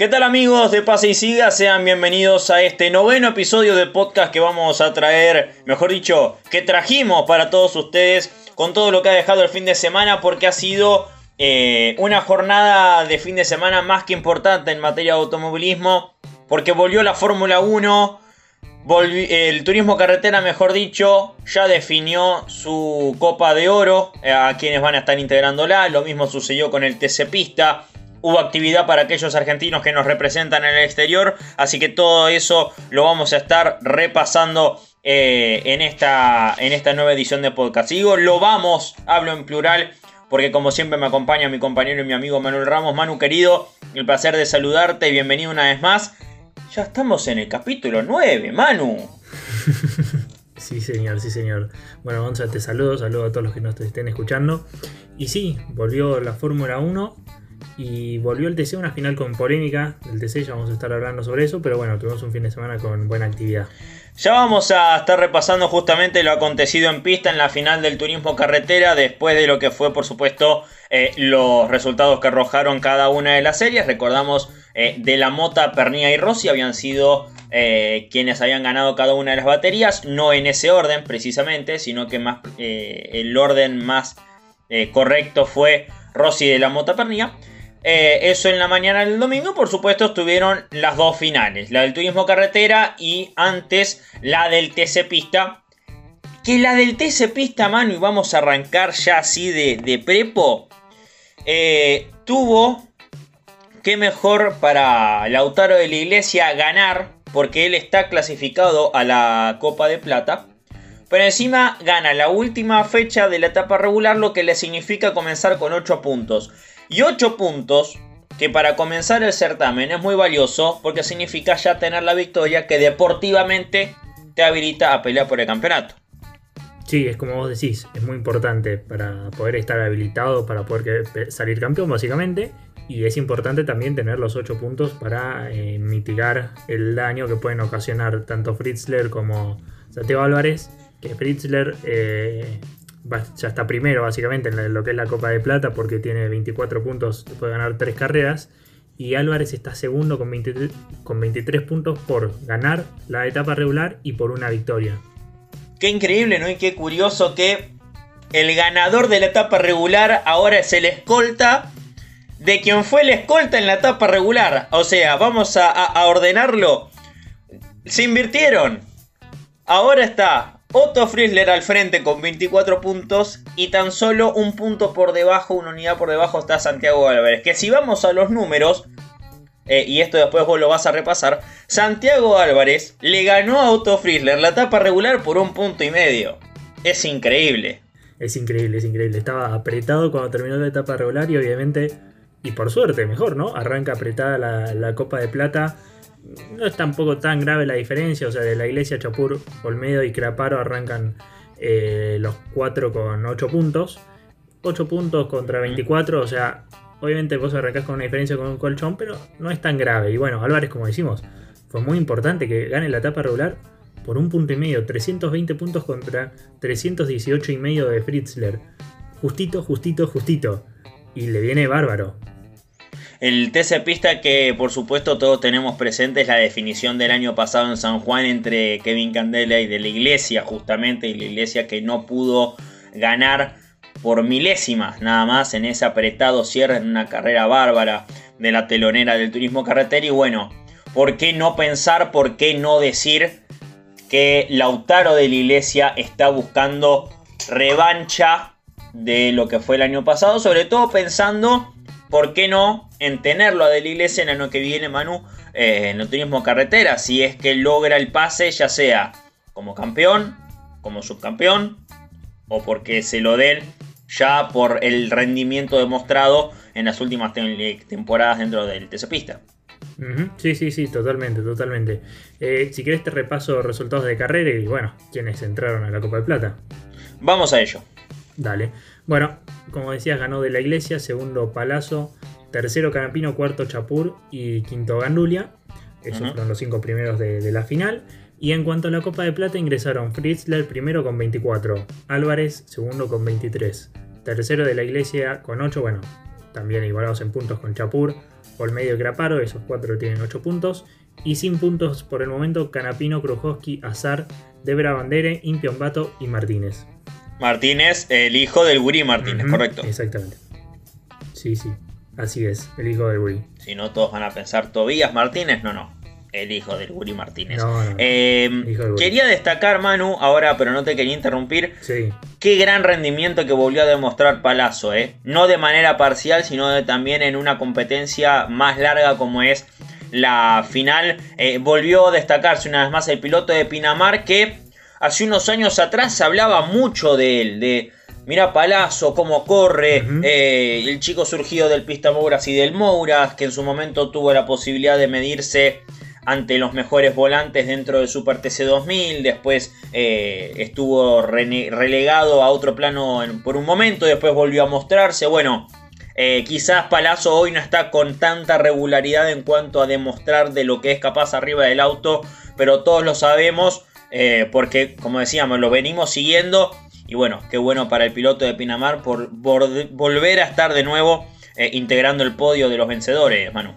¿Qué tal amigos de Pase y Siga? Sean bienvenidos a este noveno episodio de podcast que vamos a traer, mejor dicho, que trajimos para todos ustedes con todo lo que ha dejado el fin de semana porque ha sido eh, una jornada de fin de semana más que importante en materia de automovilismo porque volvió la Fórmula 1, el turismo carretera, mejor dicho, ya definió su Copa de Oro eh, a quienes van a estar integrándola, lo mismo sucedió con el TC Pista hubo actividad para aquellos argentinos que nos representan en el exterior, así que todo eso lo vamos a estar repasando eh, en, esta, en esta nueva edición de podcast. Digo, lo vamos, hablo en plural, porque como siempre me acompaña mi compañero y mi amigo Manuel Ramos. Manu querido, el placer de saludarte y bienvenido una vez más. Ya estamos en el capítulo 9, Manu. Sí, señor, sí, señor. Bueno, Gonza, te saludo, saludo a todos los que nos estén escuchando. Y sí, volvió la Fórmula 1 y volvió el TC una final con polémica del TC, ya vamos a estar hablando sobre eso, pero bueno, tuvimos un fin de semana con buena actividad. Ya vamos a estar repasando justamente lo acontecido en pista en la final del turismo carretera, después de lo que fue, por supuesto, eh, los resultados que arrojaron cada una de las series. Recordamos eh, de la Mota, Pernilla y Rossi habían sido eh, quienes habían ganado cada una de las baterías, no en ese orden precisamente, sino que más el orden más correcto fue Rossi de la Mota Pernilla. Eh, eso en la mañana del domingo, por supuesto, estuvieron las dos finales, la del turismo carretera y antes la del TC Pista. Que la del TC Pista, mano, y vamos a arrancar ya así de, prepo, eh, tuvo que mejor para Lautaro de la Iglesia ganar, porque él está clasificado a la Copa de Plata. Pero encima gana la última fecha de la etapa regular, lo que le significa comenzar con 8 puntos. Y 8 puntos, que para comenzar el certamen es muy valioso porque significa ya tener la victoria que deportivamente te habilita a pelear por el campeonato. Sí, es como vos decís, es muy importante para poder estar habilitado, para poder salir campeón básicamente. Y es importante también tener los 8 puntos para eh, mitigar el daño que pueden ocasionar tanto Fritzler como Santiago Álvarez. Que Fritzler eh, ya está primero básicamente en lo que es la Copa de Plata porque tiene 24 puntos, puede ganar 3 carreras. Y Álvarez está segundo con 23, con 23 puntos por ganar la etapa regular y por una victoria. Qué increíble, ¿no? Y qué curioso que el ganador de la etapa regular ahora es el escolta de quien fue el escolta en la etapa regular. O sea, vamos a ordenarlo. Se invirtieron. Ahora está Otto Frizzler al frente con 24 puntos y tan solo un punto por debajo, una unidad por debajo está Santiago Álvarez. Que si vamos a los números, eh, y esto después vos lo vas a repasar, Santiago Álvarez le ganó a Otto Frizzler la etapa regular por un punto y medio. Es increíble. Es increíble, es increíble. Estaba apretado cuando terminó la etapa regular y obviamente, y por suerte mejor, ¿no? Arranca apretada la, la Copa de Plata no es tampoco tan grave la diferencia, o sea, de la iglesia Chapur, Olmedo y Craparo arrancan eh, los 4 con 8 puntos. 8 puntos contra 24, o sea, obviamente vos arrancás con una diferencia con un colchón, pero no es tan grave. Y bueno, Álvarez, como decimos, fue muy importante que gane la etapa regular por un punto y medio, 320 puntos contra 318 y medio de Fritzler. Justito, justito, justito. Y le viene bárbaro. El TC Pista que por supuesto todos tenemos presente es la definición del año pasado en San Juan entre Kevin Candela y de la Iglesia justamente y la Iglesia que no pudo ganar por milésimas nada más en ese apretado cierre en una carrera bárbara de la telonera del turismo carretera. Y bueno, ¿por qué no pensar, por qué no decir que Lautaro de la Iglesia está buscando revancha de lo que fue el año pasado, sobre todo pensando ¿por qué no en tenerlo a De la Iglesia en el año que viene, Manu, eh, en el turismo carretera? Si es que logra el pase, ya sea como campeón, como subcampeón, o porque se lo den ya por el rendimiento demostrado en las últimas temporadas dentro del TC Pista. Sí, sí, sí, totalmente, totalmente. Eh, si querés te repaso resultados de carrera y bueno, quienes entraron a la Copa de Plata. Vamos a ello. Dale. Bueno, como decías, ganó de la Iglesia, segundo Palazzo, tercero Canapino, cuarto Chapur y quinto Gandulia. Esos fueron los cinco primeros de, la final. Y en cuanto a la Copa de Plata, ingresaron Fritzler primero con 24, Álvarez segundo con 23, tercero de la Iglesia con 8, bueno, también igualados en puntos con Chapur, Olmedo y Graparo, esos cuatro tienen 8 puntos. Y sin puntos por el momento, Canapino, Krujowski, Azar, Debra Bandere, Impion Bato y Martínez. Martínez, el hijo del Guri Martínez, correcto. Exactamente. Sí, sí. Así es, el hijo del Guri. Si no, todos van a pensar Tobías Martínez. No, no. El hijo del Guri Martínez. No, no, Eh, quería destacar, Manu, ahora, pero no te quería interrumpir. Sí. Qué gran rendimiento que volvió a demostrar Palazzo, ¿eh? No de manera parcial, sino de, también en una competencia más larga como es la final. Eh, volvió a destacarse una vez más el piloto de Pinamar que hace unos años atrás se hablaba mucho de él, de mira Palazzo, cómo corre, eh, el chico surgido del Pista Mouras y del Mouras, que en su momento tuvo la posibilidad de medirse ante los mejores volantes dentro del Super TC 2000, después eh, estuvo relegado a otro plano en- por un momento, después volvió a mostrarse, bueno, eh, quizás Palazzo hoy no está con tanta regularidad en cuanto a demostrar de lo que es capaz arriba del auto, pero todos lo sabemos eh, porque, como decíamos, lo venimos siguiendo. Y bueno, qué bueno para el piloto de Pinamar por, volver a estar de nuevo eh, integrando el podio de los vencedores, Manu.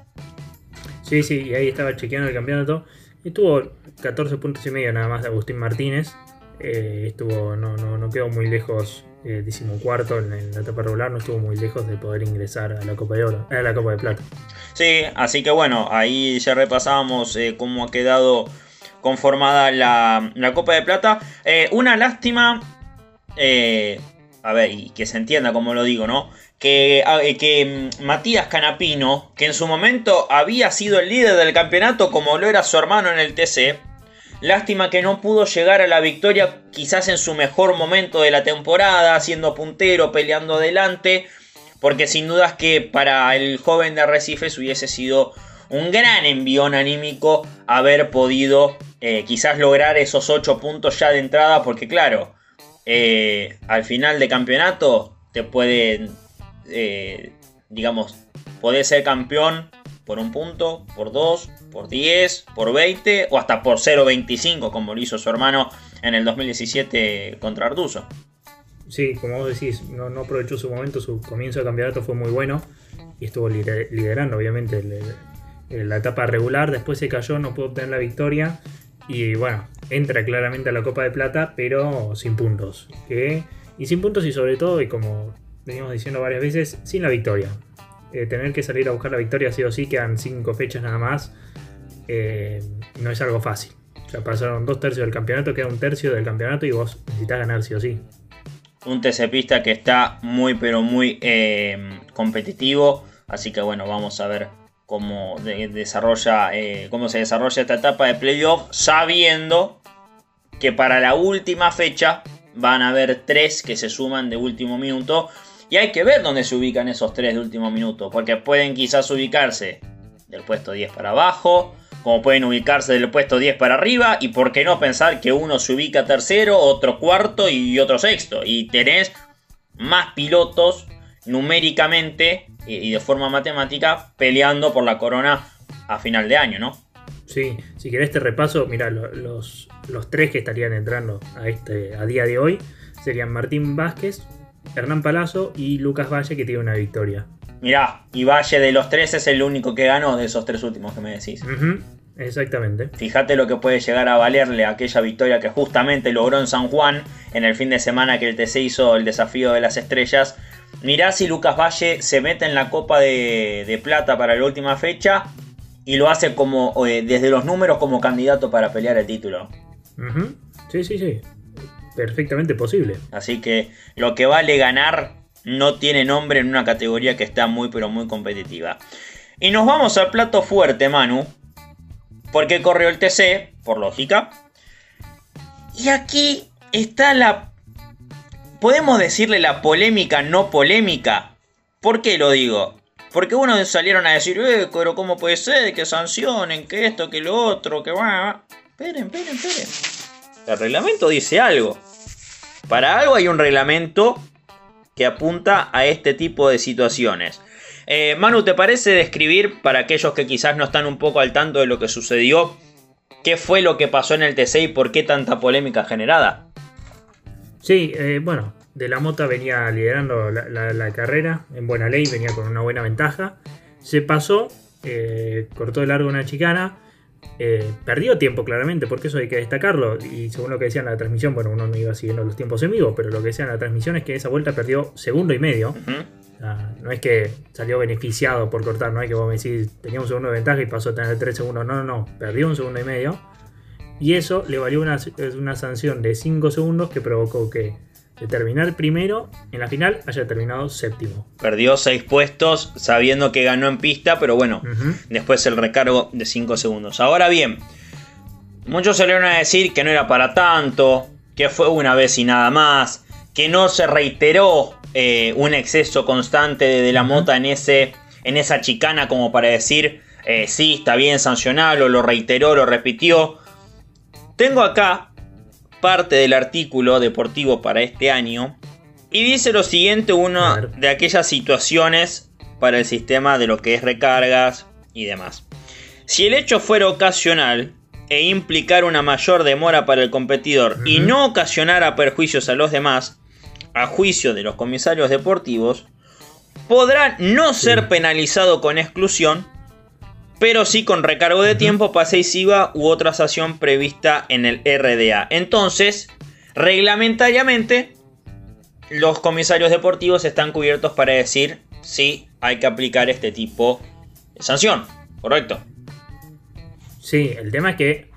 Sí, sí, y ahí estaba chequeando el campeonato. Y tuvo 14 puntos y medio nada más de Agustín Martínez. Eh, estuvo, no, no, no quedó muy lejos, eh, decimocuarto en, en la etapa regular, no estuvo muy lejos de poder ingresar a la Copa de Oro, a la Copa de Plata. Sí, así que bueno, ahí ya repasábamos eh, cómo ha quedado conformada la, la Copa de Plata. Una lástima, eh, a ver, y que se entienda como lo digo, ¿no? Que, ah, eh, mm, Matías Canapino, que en su momento había sido el líder del campeonato como lo era su hermano en el TC, lástima que no pudo llegar a la victoria quizás en su mejor momento de la temporada, siendo puntero, peleando adelante, porque sin dudas que para el joven de Arrecifes hubiese sido un gran envión anímico haber podido eh, quizás lograr esos 8 puntos ya de entrada, porque claro, eh, al final de campeonato te pueden, eh, digamos, podés ser campeón por un punto, por dos, por 10, por 20 o hasta por 0.25 como lo hizo su hermano en el 2017 contra Arduzo. Sí, como vos decís, no, aprovechó su momento, su comienzo de campeonato fue muy bueno y estuvo lider- liderando obviamente el- la etapa regular, después se cayó, no pudo obtener la victoria y bueno, entra claramente a la Copa de Plata, pero sin puntos. y sin puntos y sobre todo, y como venimos diciendo varias veces, sin la victoria. Eh, tener que salir a buscar la victoria sí o sí, quedan cinco fechas nada más, eh, no es algo fácil. O sea, pasaron dos tercios del campeonato, queda un tercio del campeonato y vos necesitas ganar sí o sí. un TC Pista que está muy pero muy eh, competitivo. Así que bueno, vamos a ver eh, cómo se desarrolla esta etapa de playoff, sabiendo que para la última fecha van a haber tres que se suman de último minuto. Y hay que ver dónde se ubican esos tres de último minuto. Porque pueden quizás ubicarse del puesto 10 para abajo. Como pueden ubicarse del puesto 10 para arriba. Y por qué no pensar que uno se ubica tercero, otro cuarto y otro sexto. Y tenés más pilotos numéricamente y de forma matemática peleando por la corona a final de año, ¿no? Sí, si querés te repaso, mira, los, los tres que estarían entrando a, este, a día de hoy serían Martín Vázquez, Hernán Palazzo y Lucas Valle que tiene una victoria. Mirá, y Valle de los tres es el único que ganó de esos tres últimos que me decís. Exactamente. Fíjate lo que puede llegar a valerle aquella victoria que justamente logró en San Juan en el fin de semana que el TC hizo el desafío de las estrellas. Mirá si Lucas Valle se mete en la Copa de, de Plata para la última fecha y lo hace como eh, desde los números como candidato para pelear el título. Sí, sí, sí. Perfectamente posible. Así que lo que vale ganar no tiene nombre en una categoría que está muy pero muy competitiva. Y nos vamos al plato fuerte, Manu. Porque corrió el TC, por lógica. Y aquí está la... Podemos decirle la polémica no polémica. ¿Por qué lo digo? Porque unos salieron a decir, eh, pero ¿cómo puede ser? Que sancionen, que esto, que lo otro, que va. Esperen, esperen, esperen. El reglamento dice algo. Para algo hay un reglamento que apunta a este tipo de situaciones. Eh, Manu, ¿te parece describir para aquellos que quizás no están un poco al tanto de lo que sucedió? ¿Qué fue lo que pasó en el TC y por qué tanta polémica generada? Sí, eh, bueno, De la Mota venía liderando la, la- la carrera en buena ley, venía con una buena ventaja. Se pasó eh, cortó de largo una chicana. eh, perdió tiempo claramente, porque eso hay que destacarlo. Y según lo que decía en la transmisión, bueno, uno no iba siguiendo los tiempos en vivo, pero lo que decía en la transmisión es que esa vuelta perdió segundo y medio. Ujú. O sea, no es que salió beneficiado por cortar, no es que vos me decís tenía un segundo de ventaja y pasó a tener 3 segundos. No, no, no, perdió un segundo y medio. Y eso le valió una, una sanción de 5 segundos que provocó que de terminar primero en la final haya terminado séptimo. Perdió 6 puestos sabiendo que ganó en pista, pero bueno, después el recargo de 5 segundos. Ahora bien, muchos salieron a decir que no era para tanto, que fue una vez y nada más, que no se reiteró eh, un exceso constante de, de la mota en, ese, en esa chicana como para decir, eh, sí, está bien sancionarlo, lo reiteró, lo repitió. Tengo acá parte del artículo deportivo para este año y dice lo siguiente, una de aquellas situaciones para el sistema de lo que es recargas y demás. Si el hecho fuera ocasional e implicar una mayor demora para el competidor y no ocasionara perjuicios a los demás, a juicio de los comisarios deportivos, podrá no ser penalizado con exclusión, pero sí con recargo de tiempo, pase y siga u otra sanción prevista en el RDA. Entonces, reglamentariamente, los comisarios deportivos están cubiertos para decir si hay que aplicar este tipo de sanción, ¿correcto? Sí, el tema es que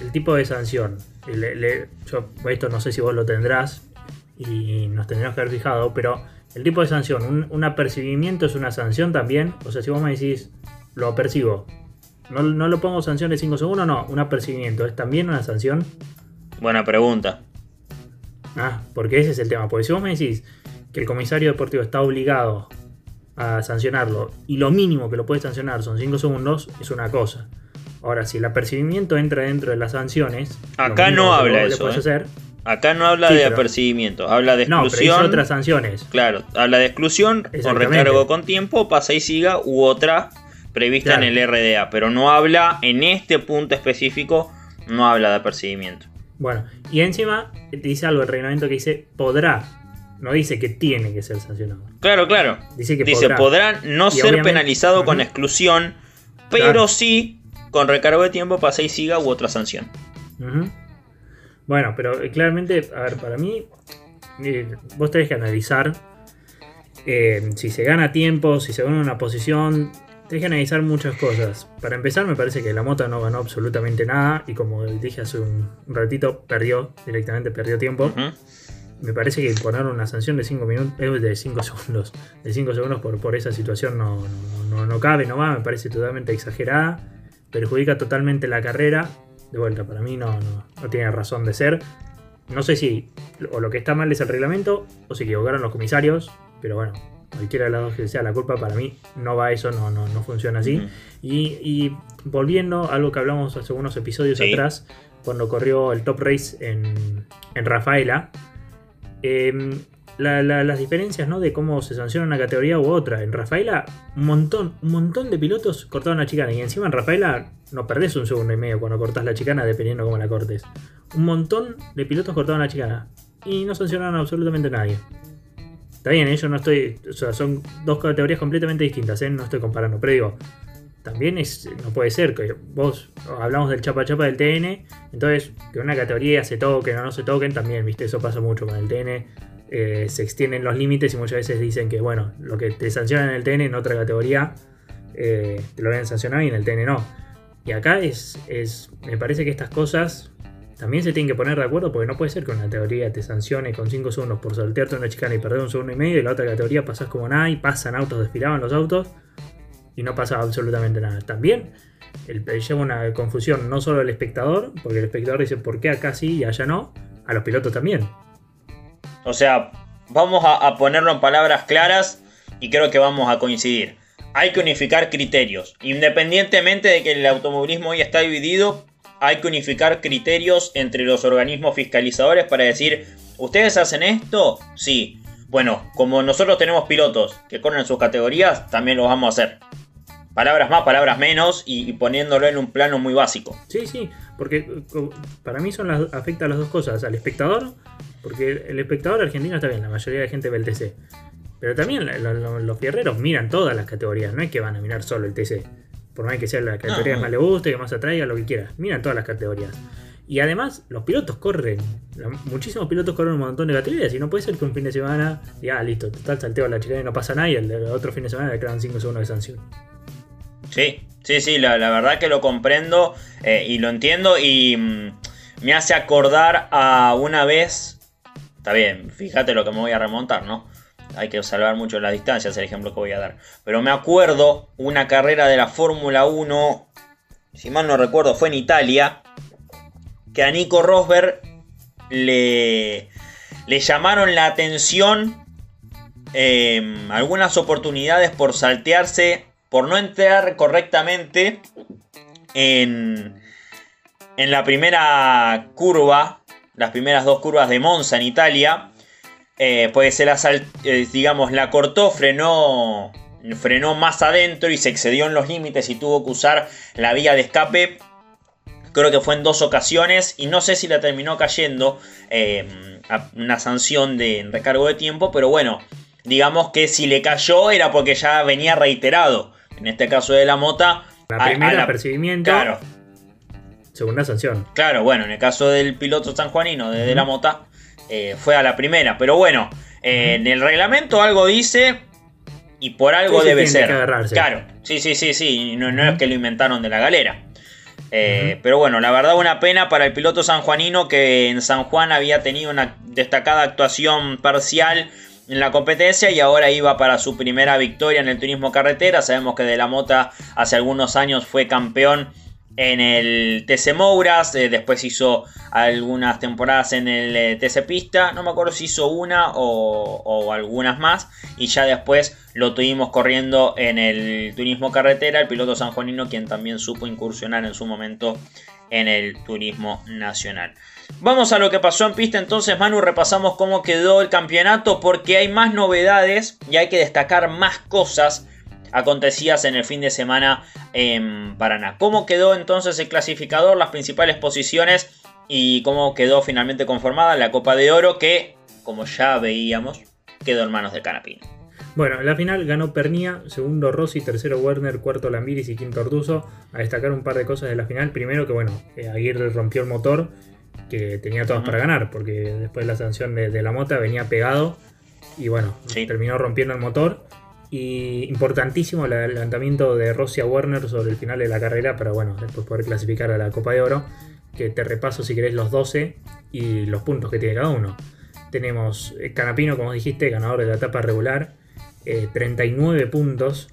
el tipo de sanción, le- le- yo esto no sé si vos lo tendrás y nos tendremos que haber fijado, pero el tipo de sanción, un, un apercibimiento es una sanción también, o sea, si vos me decís, lo apercibo, no, no lo pongo sanción de 5 segundos, no, un apercibimiento, ¿es también una sanción? Buena pregunta. Ah, porque ese es el tema, porque si vos me decís que el comisario deportivo está obligado a sancionarlo y lo mínimo que lo puede sancionar son 5 segundos, es una cosa. Ahora, si el apercibimiento entra dentro de las sanciones, lo Acá no habla eso, ¿eh? hacer- Acá no habla Sí, de pero- apercibimiento, habla de no, pero exclusión. otras sanciones. Claro, habla de exclusión con Exactamente. recargo con tiempo, pasa y siga u otra prevista Claro. en el RDA, pero no habla en este punto específico, no habla de apercibimiento. Bueno, y encima dice algo el reglamento que dice podrá, no dice que tiene que ser sancionado. Claro, claro. Dice que Dice, podrá. podrá no Y ser penalizado con exclusión, pero Claro. sí con recargo de tiempo, pasa y siga u otra sanción. Bueno, pero eh, claramente, a ver, para mí, eh, vos tenés que analizar eh, si se gana tiempo, si se gana una posición, tenés que analizar muchas cosas. Para empezar, me parece que la moto no ganó absolutamente nada y como dije hace un ratito, perdió, directamente perdió tiempo. Me parece que imponer una sanción de 5 minutos, eh, de 5 segundos, de 5 segundos por, por esa situación no, no, no- no cabe, no va, me parece totalmente exagerada, perjudica totalmente la carrera. De vuelta, para mí no, no, no tiene razón de ser. No sé si o lo que está mal es el reglamento o se equivocaron los comisarios, pero bueno, cualquiera de las dos que sea la culpa, para mí no va eso, no, no, no funciona así. Y, y volviendo a algo que hablamos hace unos episodios Sí. atrás, cuando corrió el Top Race en, en Rafaela, em, la- la- las diferencias ¿no? de cómo se sanciona una categoría u otra. En Rafaela, un montón, un montón de pilotos cortaron la chicana. Y encima en Rafaela no perdés un segundo y medio cuando cortás la chicana, dependiendo cómo la cortes. Un montón de pilotos cortaron la chicana. Y no sancionaron absolutamente a nadie. Está bien, ¿eh? yo no estoy. O sea, son dos categorías completamente distintas, ¿eh? no estoy comparando. Pero digo, también no puede ser que vos hablamos del chapa chapa del TN, entonces que una categoría se toquen o no se toquen, también, viste, eso pasa mucho con el TN. eh, se extienden los límites y muchas veces dicen que, bueno, lo que te sancionan en el TN en otra categoría eh, te lo habían sancionado y en el TN no. Y acá es, es, me parece que estas cosas también se tienen que poner de acuerdo porque no puede ser que una categoría te sancione con 5 segundos por saltearte una chicana y perder un segundo y medio y la otra categoría pasás como nada y pasan autos, desfilaban los autos y no pasa absolutamente nada. También el, lleva una confusión no solo al espectador, porque el espectador dice por qué acá sí y allá no, a los pilotos también. O sea, vamos a, a ponerlo en palabras claras y creo que vamos a coincidir. Hay que unificar criterios. Independientemente de que el automovilismo hoy está dividido, hay que unificar criterios entre los organismos fiscalizadores para decir, ¿ustedes hacen esto? Sí. Bueno, como nosotros tenemos pilotos que corren en sus categorías, también lo vamos a hacer. Palabras más, palabras menos y, poniéndolo en un plano muy básico. Sí, sí, porque para mí son las, afecta a las dos cosas, al espectador, porque el espectador argentino está bien, la mayoría de gente ve el TC, pero también los fierreros miran todas las categorías, no es que van a mirar solo el TC. Por más que sea la categoría que más le guste, que más atraiga, lo que quiera. Miran todas las categorías. Y además, los pilotos corren. Muchísimos pilotos corren un montón de categorías. Y no puede ser que un fin de semana diga, ah, listo, total salteo a la chilena y no pasa nada. Y el, otro fin de semana le quedan 5 segundos de sanción. Sí, sí, sí, la, verdad que lo comprendo eh, y lo entiendo. Y mm, me hace acordar a una vez. Está bien, fíjate lo que me voy a remontar, ¿no? Hay que salvar mucho las distancias, el ejemplo que voy a dar. Pero me acuerdo una carrera de la Fórmula 1, si mal no recuerdo, fue en Italia que a Nico Rosberg le, llamaron la atención em, algunas oportunidades por saltearse, por no entrar correctamente en, en la primera curva, las primeras dos curvas de Monza en Italia. Eh, pues se la, eh, digamos, la cortó, frenó, frenó más adentro y se excedió en los límites y tuvo que usar la vía de escape creo que fue en dos ocasiones y no sé si la terminó cayendo eh, una sanción de recargo de tiempo, pero bueno, digamos que si le cayó era porque ya venía reiterado. En este caso de la mota. La primera apercibimiento. Claro. Segunda sanción. Claro, bueno, en el caso del piloto sanjuanino de, de la mota, eh, fue a la primera. Pero bueno, eh, en el reglamento algo dice y por algo debe ser. Claro, sí, sí, sí, sí. No, no es que lo inventaron de la galera. Eh, pero bueno, la verdad una pena para el piloto sanjuanino que en San Juan había tenido una destacada actuación parcial en la competencia y ahora iba para su primera victoria en el turismo carretera. Sabemos que De la Mota hace algunos años fue campeón en el TC Mouras, eh, después hizo algunas temporadas en el eh, TC Pista, no me acuerdo si hizo una o, algunas más, y ya después lo tuvimos corriendo en el turismo carretera, el piloto sanjuanino quien también supo incursionar en su momento en el turismo nacional. Vamos a lo que pasó en pista entonces Manu, repasamos cómo quedó el campeonato porque hay más novedades y hay que destacar más cosas acontecidas en el fin de semana en Paraná. ¿Cómo quedó entonces el clasificador, las principales posiciones y cómo quedó finalmente conformada la Copa de Oro que, como ya veíamos, quedó en manos de Canapino? Bueno, en la final ganó Pernia, segundo Rossi, tercero Werner, cuarto Lambiris y quinto Orduzo. A destacar un par de cosas de la final. Primero que bueno, Aguirre rompió el motor, que tenía todas para ganar, porque después de la sanción de, la mota venía pegado y bueno, terminó rompiendo el motor. Y importantísimo el adelantamiento de Rossi a Werner sobre el final de la carrera para bueno, después poder clasificar a la Copa de Oro. Que te repaso si querés los 12 y los puntos que tiene cada uno. Tenemos eh, Canapino, como dijiste, ganador de la etapa regular, 39 eh, puntos.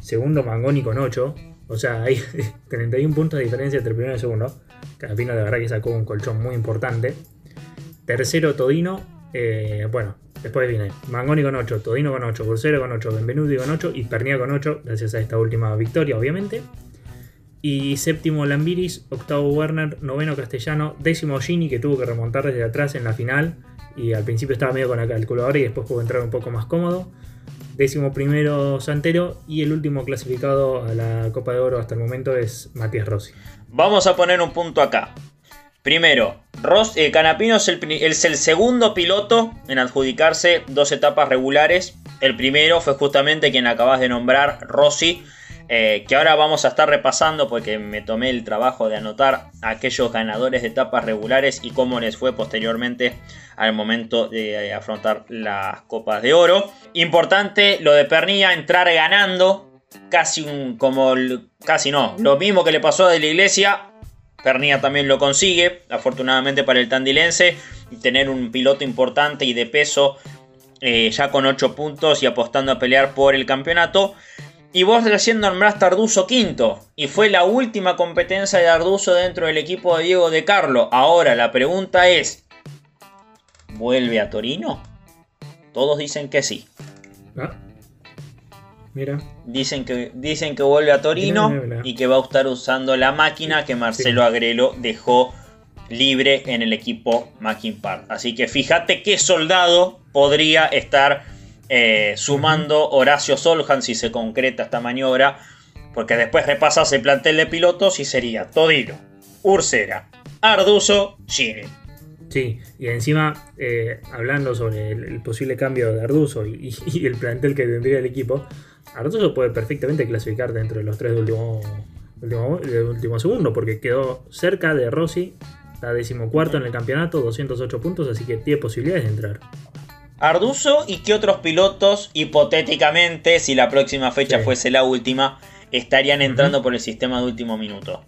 Segundo Mangoni con 8. O sea, hay 31 puntos de diferencia entre el primero y el segundo. Canapino de verdad que sacó un colchón muy importante. Tercero Todino. Eh, bueno, Después viene Mangoni con 8, Todino con 8, Bursero con 8, Benvenuti con 8 y Pernia con 8, gracias a esta última victoria, obviamente. Y séptimo Lambiris, octavo Werner, noveno Castellano, décimo Gini que tuvo que remontar desde atrás en la final y al principio estaba medio con la calculadora y después pudo entrar un poco más cómodo. Décimo primero Santero y el último clasificado a la Copa de Oro hasta el momento es Matías Rossi. Vamos a poner un punto acá. Primero, Ross, eh, Canapino es el, segundo piloto en adjudicarse dos etapas regulares. El primero fue justamente quien acabas de nombrar, Rossi, eh, que ahora vamos a estar repasando porque me tomé el trabajo de anotar a aquellos ganadores de etapas regulares y cómo les fue posteriormente al momento de afrontar las copas de oro. Importante lo de Pernilla, entrar ganando, casi un, como, casi no, lo mismo que le pasó a De la Iglesia, Pernia también lo consigue, afortunadamente para el tandilense, tener un piloto importante y de peso eh, ya con 8 puntos y apostando a pelear por el campeonato. Y vos recién nombraste a Arduzo quinto. Y fue la última competencia de Arduzo dentro del equipo de Diego de Carlo. Ahora la pregunta es: ¿vuelve a Torino? Todos dicen que sí. Ah. Dicen que, dicen que vuelve a Torino y que va a estar usando la máquina que Marcelo Agrelo dejó libre en el equipo Mackin Park. Así que fíjate qué soldado podría estar eh, sumando Horacio Soljan si se concreta esta maniobra. Porque después repasas el plantel de pilotos y sería Todino, Ursera, Arduzo, Gini. Sí, y encima, eh, hablando sobre el, posible cambio de Arduzo y, el plantel que tendría el equipo, Arduzo puede perfectamente clasificar dentro de los tres últimos último, de último segundo, porque quedó cerca de Rossi, está decimocuarto en el campeonato, 208 puntos, así que tiene posibilidades de entrar. Arduzo y qué otros pilotos, hipotéticamente, si la próxima fecha Sí. fuese la última, estarían entrando por el sistema de último minuto.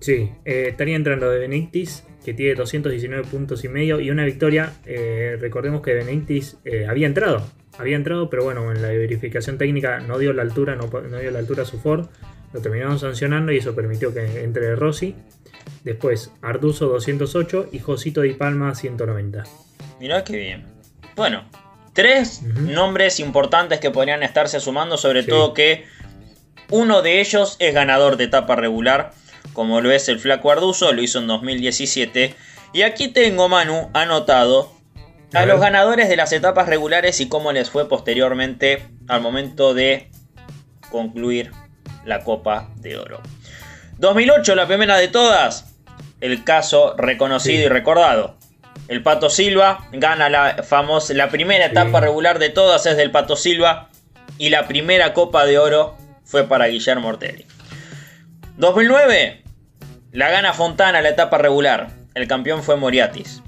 Sí, eh, estaría entrando de Benedictis, que tiene 219 puntos y medio y una victoria. eh, recordemos que Benedictis eh, había entrado, había entrado, pero bueno, en la verificación técnica no dio la altura, no, dio la altura a su Ford, lo terminaron sancionando y eso permitió que entre Rossi. Después Arduzo 208 y Josito Di Palma 190. Mirá qué bien. Bueno, tres nombres importantes que podrían estarse sumando, sobre Sí. todo que uno de ellos es ganador de etapa regular, como lo es el Flaco Arduzo, lo hizo en 2017. Y aquí tengo, Manu, anotado a, A los ganadores de las etapas regulares y cómo les fue posteriormente al momento de concluir la Copa de Oro. 2008, la primera de todas, el caso reconocido Sí. y recordado. El Pato Silva gana la famosa, la primera Sí. etapa regular de todas es del Pato Silva y la primera Copa de Oro fue para Guillermo Ortelli. 2009, la gana Fontana la etapa regular, el campeón fue Moriatis.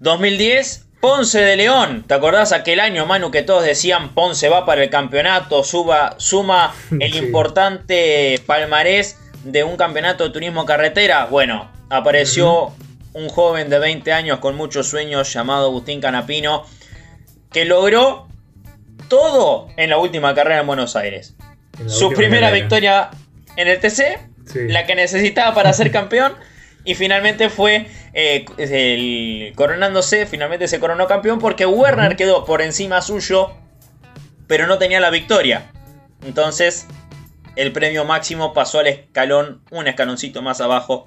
2010, Ponce de León. ¿Te acordás aquel año, Manu, que todos decían Ponce va para el campeonato, suba, suma el Sí. importante palmarés de un campeonato de turismo carretera? Bueno, apareció un joven de 20 años con muchos sueños llamado Agustín Canapino, que logró todo en la última carrera en Buenos Aires. En Su primera carrera. victoria en el TC, Sí. la que necesitaba para ser campeón. Y finalmente fue eh, el, coronándose, finalmente se coronó campeón porque Werner quedó por encima suyo, pero no tenía la victoria. Entonces, el premio máximo pasó al escalón, un escaloncito más abajo,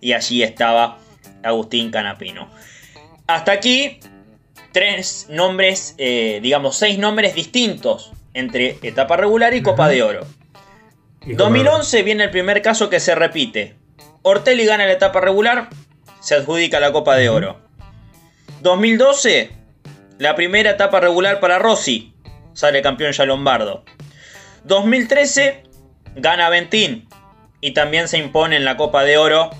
y allí estaba Agustín Canapino. Hasta aquí, tres nombres, eh, digamos, seis nombres distintos entre etapa regular y Copa de Oro. Y como- 2011 viene el primer caso que se repite. Ortelli gana la etapa regular, se adjudica la Copa de. Oro. 2012, la primera etapa regular para Rossi, sale campeón ya Lombardo. 2013, gana Ventín y también se impone en la Copa de Oro.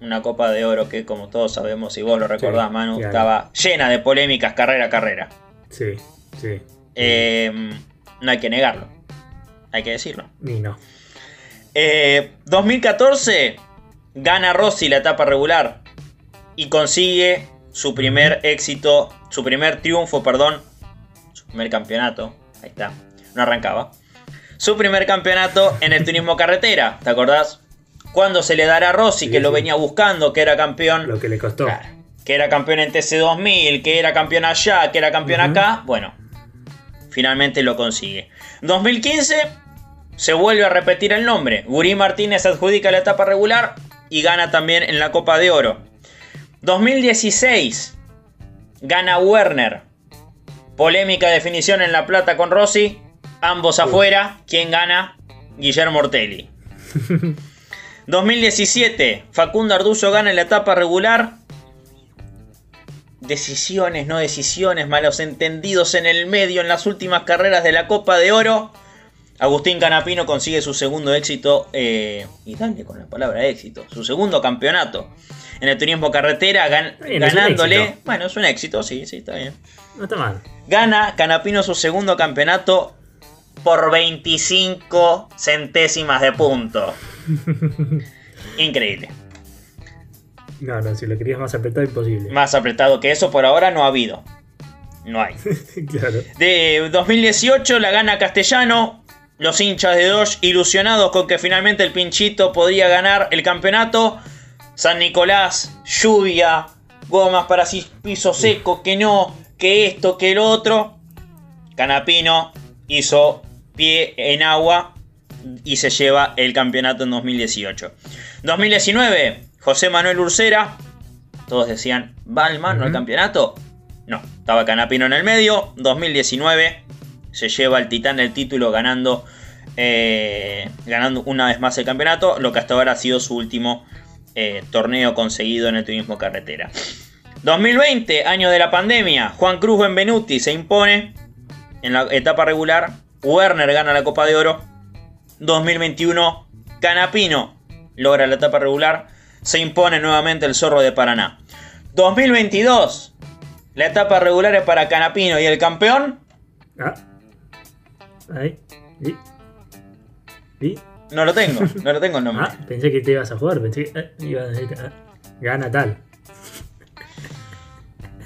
Una Copa de Oro que, como todos sabemos, y vos lo recordás, Sí, Manu, claro. estaba llena de polémicas carrera a carrera. Sí, sí. Eh, no hay que negarlo, hay que decirlo. Ni no. Eh, 2014 gana Rossi la etapa regular y consigue su primer éxito, su primer triunfo, perdón, su primer campeonato. Ahí está, no arrancaba. Su primer campeonato en el turismo carretera, ¿te acordás? ¿Cuándo se le dará a Rossi Sí, que lo venía buscando, que era campeón? Lo que le costó. Claro, que era campeón en TC2000, que era campeón allá, que era campeón acá. Bueno, finalmente lo consigue. 2015 se vuelve a repetir el nombre. Gurí Martínez adjudica la etapa regular y gana también en la Copa de Oro. 2016 gana Werner. Polémica definición en La Plata con Rossi. Ambos afuera. ¿Quién gana? Guillermo Ortelli. 2017, Facundo Arduzo gana en la etapa regular. Decisiones, no decisiones, malos entendidos en el medio en las últimas carreras de la Copa de Oro. Agustín Canapino consigue su segundo éxito, eh, y dale con la palabra éxito, su segundo campeonato en el turismo carretera, gan- bien, ganándole. Bueno, es un éxito, sí, sí, está bien. No está mal. Gana Canapino su segundo campeonato por 25 centésimas de punto. Increíble. No, no, si lo querías más apretado, imposible. Más apretado que eso por ahora no ha habido. No hay. claro. De 2018 la gana Castellano. Los hinchas de Dodge ilusionados con que finalmente el pinchito podría ganar el campeonato. San Nicolás, lluvia, gomas para piso seco, que no, que esto, que lo otro. Canapino hizo pie en agua y se lleva el campeonato en 2018. 2019, José Manuel Ursera. Todos decían, ¿va el mano al campeonato? No, estaba Canapino en el medio. 2019 se lleva el Titán el título ganando, eh, ganando una vez más el campeonato, lo que hasta ahora ha sido su último eh, torneo conseguido en el turismo carretera. 2020, año de la pandemia, Juan Cruz Benvenuti se impone en la etapa regular, Werner gana la Copa de Oro. 2021, Canapino logra la etapa regular, se impone nuevamente el zorro de Paraná. 2022, la etapa regular es para Canapino y el campeón. Ah. Ahí. ¿Y? No lo tengo, no lo tengo el nombre. Ah, pensé que te ibas a jugar, pensé que eh, ibas a decir, ah, gana tal.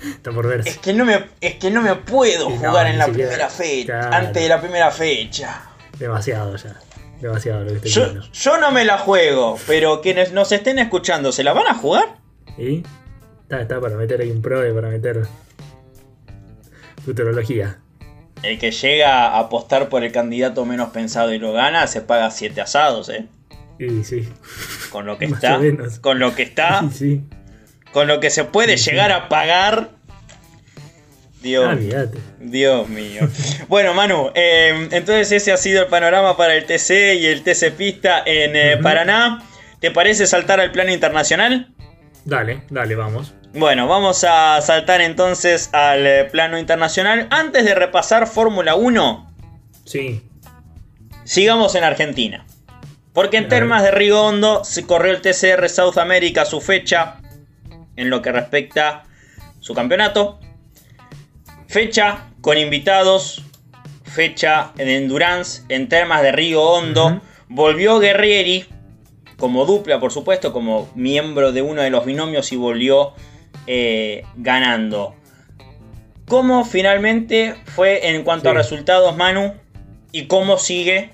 Está por verse. Es que no me, es que no me puedo Sí, no, jugar en la siquiera. primera fecha, Claro. antes de la primera fecha. Demasiado ya. Demasiado lo que estoy Yo, viendo. yo no me la juego, pero quienes nos estén escuchando, ¿se la van a jugar? ¿Y? Está, está para meter ahí un pro y para meter futurología. El que llega a apostar por el candidato menos pensado y lo gana, se paga siete asados, ¿eh? Y sí. Con lo que Más está, con lo que está, Y sí. con lo que se puede Sí, sí. llegar a pagar. Dios, Ah. Dios mío. Bueno, Manu, eh, entonces ese ha sido el panorama para el TC y el TC Pista en eh. Paraná. ¿Te parece saltar al plano internacional? Dale, dale, vamos. Bueno, vamos a saltar entonces al eh, plano internacional. Antes de repasar Fórmula 1, Sí. sigamos en Argentina. Porque en. Termas de Río Hondo se corrió el TCR South America su fecha en lo que respecta su campeonato. Fecha con invitados, fecha en Endurance en Termas de Río Hondo. Volvió Guerrieri como dupla, por supuesto, como miembro de uno de los binomios y volvió eh, ganando. ¿Cómo finalmente fue en cuanto a resultados, Manu? ¿Y cómo sigue